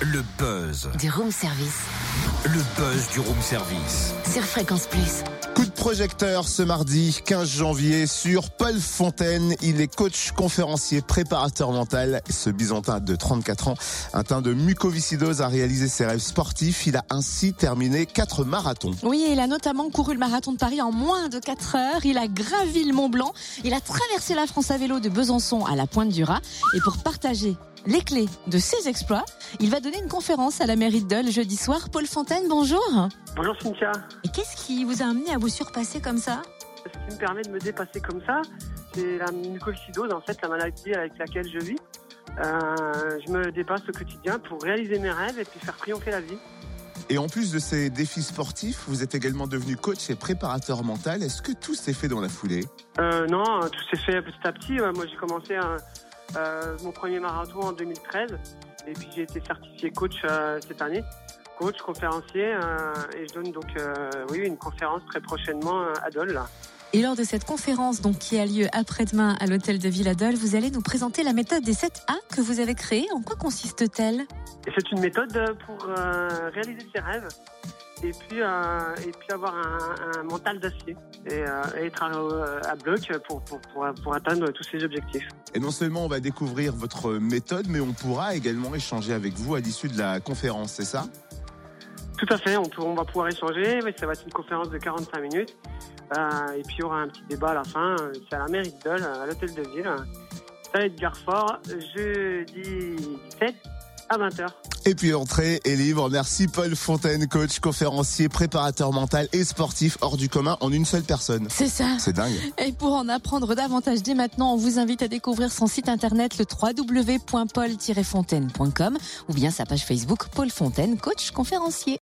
Le buzz. Du room service. Le buzz du room service. Sur Fréquence Plus. Coup de projecteur ce mardi 15 janvier sur Paul Fontaine. Il est coach, conférencier, préparateur mental. Ce Byzantin de 34 ans, atteint de mucoviscidose, a réalisé ses rêves sportifs. Il a ainsi terminé quatre marathons. Oui, il a notamment couru le marathon de Paris en moins de 4 heures. Il a gravi le Mont Blanc. Il a traversé la France à vélo de Besançon à la Pointe du Raz. Et pour partager les clés de ses exploits, il va donner une conférence à la mairie de Dole jeudi soir. Paul Fontaine, bonjour. Bonjour Cynthia. Et qu'est-ce qui vous a amené à vous surpasser comme ça? Ce qui me permet de me dépasser comme ça, c'est la mucoviscidose, en fait, la maladie avec laquelle je vis. Euh, je me dépasse au quotidien pour réaliser mes rêves et puis faire triompher la vie. Et en plus de ces défis sportifs, vous êtes également devenu coach et préparateur mental. Est-ce que tout s'est fait dans la foulée? Euh, non, tout s'est fait petit à petit. Moi, j'ai commencé euh, mon premier marathon en 2013 et puis j'ai été certifié coach euh, cette année. Coach, conférencier euh, et je donne donc euh, oui une conférence très prochainement euh, à Dole. là. Et lors de cette conférence donc qui a lieu après-demain à l'hôtel de Ville à Dole, vous allez nous présenter la méthode des 7 A que vous avez créée. En quoi consiste-t-elle? Et c'est une méthode euh, pour euh, réaliser ses rêves et puis, euh, et puis avoir un, un mental d'acier et, euh, être à, euh, à bloc pour, pour, pour, pour atteindre tous ses objectifs. Et non seulement on va découvrir votre méthode, mais on pourra également échanger avec vous à l'issue de la conférence, c'est ça? Tout à fait, on, peut, on va pouvoir échanger, oui, ça va être une conférence de 45 minutes Euh, et puis il y aura un petit débat à la fin, c'est à la mairie de Dole, à l'hôtel de ville. Ça va être Garfort, jeudi 17 à 20h. Et puis l'entrée est libre. Merci Paul Fontaine, coach, conférencier, préparateur mental et sportif hors du commun en une seule personne. C'est ça. C'est dingue. Et pour en apprendre davantage dès maintenant, on vous invite à découvrir son site internet le www.paul-fontaine.com ou bien sa page Facebook Paul Fontaine, coach conférencier.